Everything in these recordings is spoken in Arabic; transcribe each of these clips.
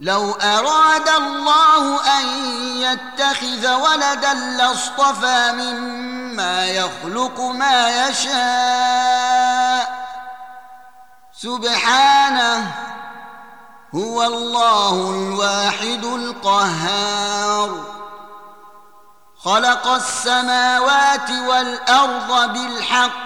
لو أراد الله أن يتخذ ولدا لاصطفى مما يخلق ما يشاء. سبحانه هو الله الواحد القهار. خلق السماوات والأرض بالحق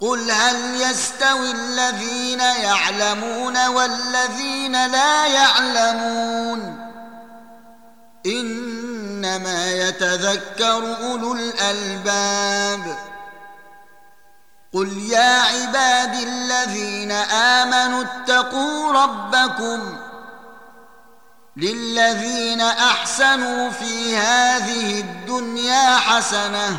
قل هل يستوي الذين يعلمون والذين لا يعلمون انما يتذكر اولو الالباب قل يا عباد الذين امنوا اتقوا ربكم للذين احسنوا في هذه الدنيا حسنه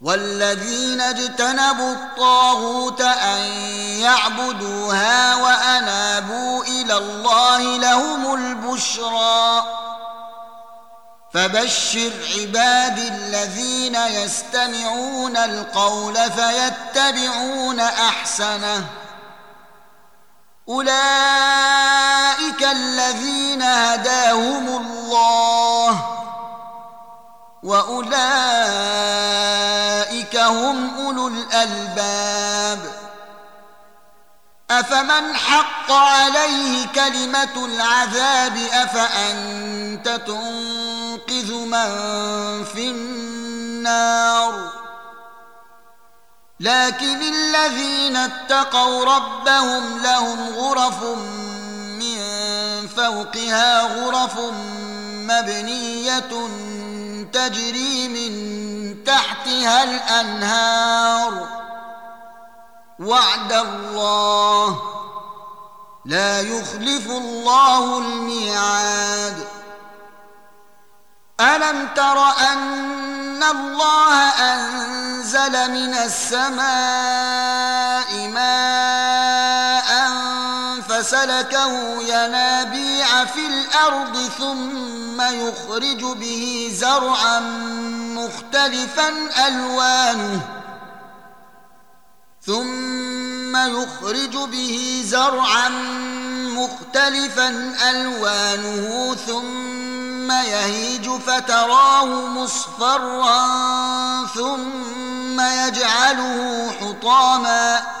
والذين اجتنبوا الطاغوت أن يعبدوها وأنابوا إلى الله لهم البشرى. فبشر عبادي الذين يستمعون القول فيتبعون أحسنه. أولئك الذين هداهم الله. واولئك هم أولو الألباب. أفمن حق عليه كلمة العذاب أفأنت تنقذ من في النار؟ لكن الذين اتقوا ربهم لهم غرف من فوقها غرف مبنية تجري من تحتها الأنهار. وعد الله لا يخلف الله الميعاد. ألم تر أن الله أنزل من السماء ماء فسلكه ينابيع في الأرض ثم يخرج به زرعا مختلفا ألوانه ثم يخرج به زرعا مختلفا ألوانه ثم يهيج فتراه مصفرا ثم يجعله حطاما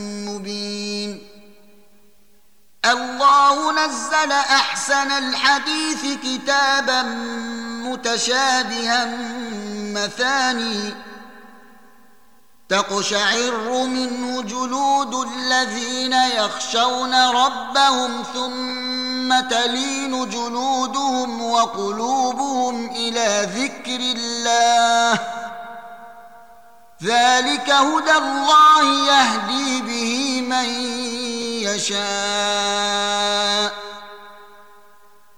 الله نزل أحسن الحديث كتابا متشابها مثاني تقشعر منه جلود الذين يخشون ربهم ثم تلين جلودهم وقلوبهم إلى ذكر الله. ذلك هدى الله يهدي به من يشاء.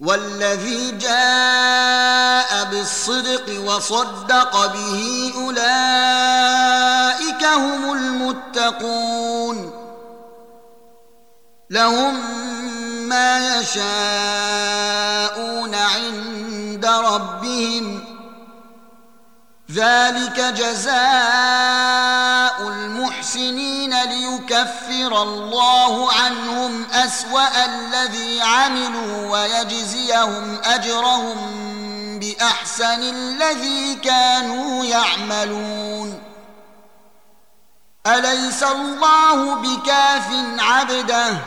والذي جاء بالصدق وصدق به أولئك هم المتقون. لهم ما يشاءون عند ربهم. ذلك جزاء المحسنين. ليكفر الله عنهم أسوأ الذي عملوا ويجزيهم أجرهم بأحسن الذي كانوا يعملون. أليس الله بكاف عبده؟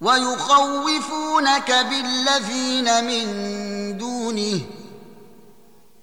ويخوفونك بالذين من دونه.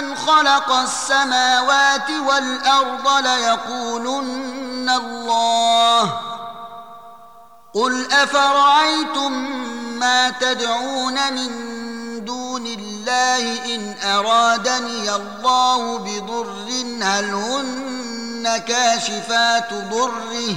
من خلق السماوات والارض ليقولن الله قل افرايتم ما تدعون من دون الله ان ارادني الله بضر هل هن كاشفات ضره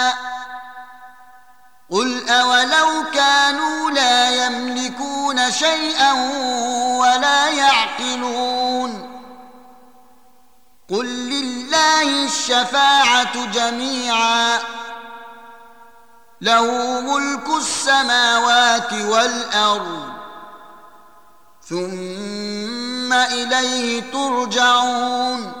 شيئا ولا يعقلون قل لله الشفاعة جميعا له ملك السماوات والأرض ثم إليه ترجعون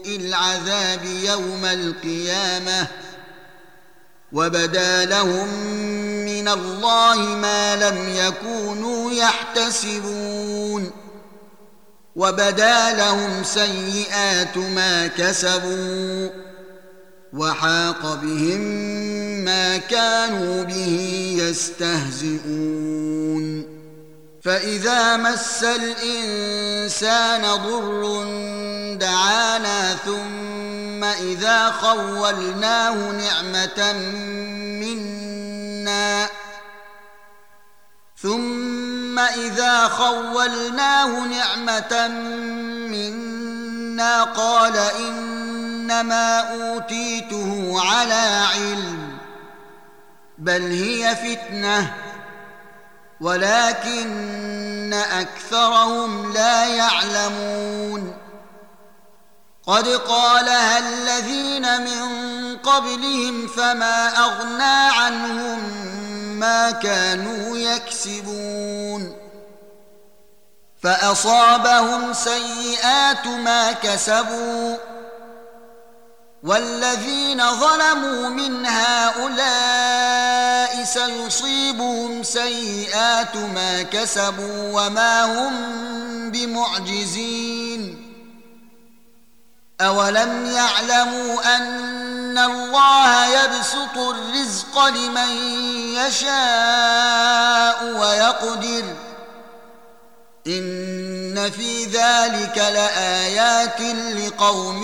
العذاب يوم القيامة وبدا لهم من الله ما لم يكونوا يحتسبون وبدا لهم سيئات ما كسبوا وحاق بهم ما كانوا به يستهزئون فإذا مس الإنسان ضر دعانا ثم إذا خولناه نعمة منا ثم إذا خولناه نعمة منا قال ان إنما أوتيته على علم بل هي فتنة ولكن أكثرهم لا يعلمون. قد قالها الذين من قبلهم فما أغنى عنهم ما كانوا يكسبون. فأصابهم سيئات ما كسبوا. والذين ظلموا من هؤلاء سيصيبهم سيئات ما كسبوا وما هم بمعجزين. أولم يعلموا أن الله يبسط الرزق لمن يشاء ويقدر إن في ذلك لآيات لقوم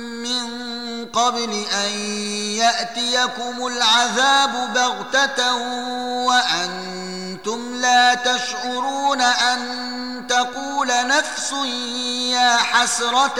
قبل أن يأتيكم العذاب بغتة وأنتم لا تشعرون أن تقول نفس يا حسرة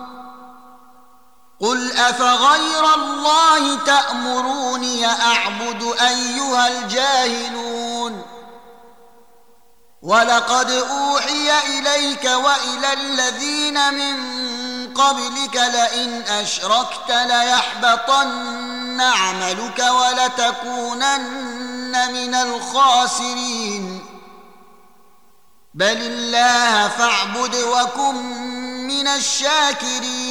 قل افغير الله تامروني اعبد ايها الجاهلون ولقد اوحي اليك والى الذين من قبلك لئن اشركت ليحبطن عملك ولتكونن من الخاسرين بل الله فاعبد وكن من الشاكرين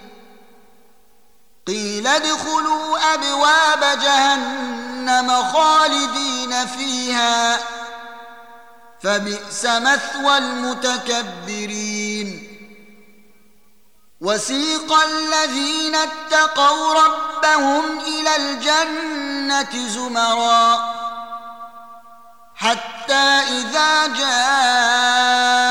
قيل ادخلوا أبواب جهنم خالدين فيها. فبئس مثوى المتكبرين. وسيق الذين اتقوا ربهم إلى الجنة زمرا. حتى إذا جاءوها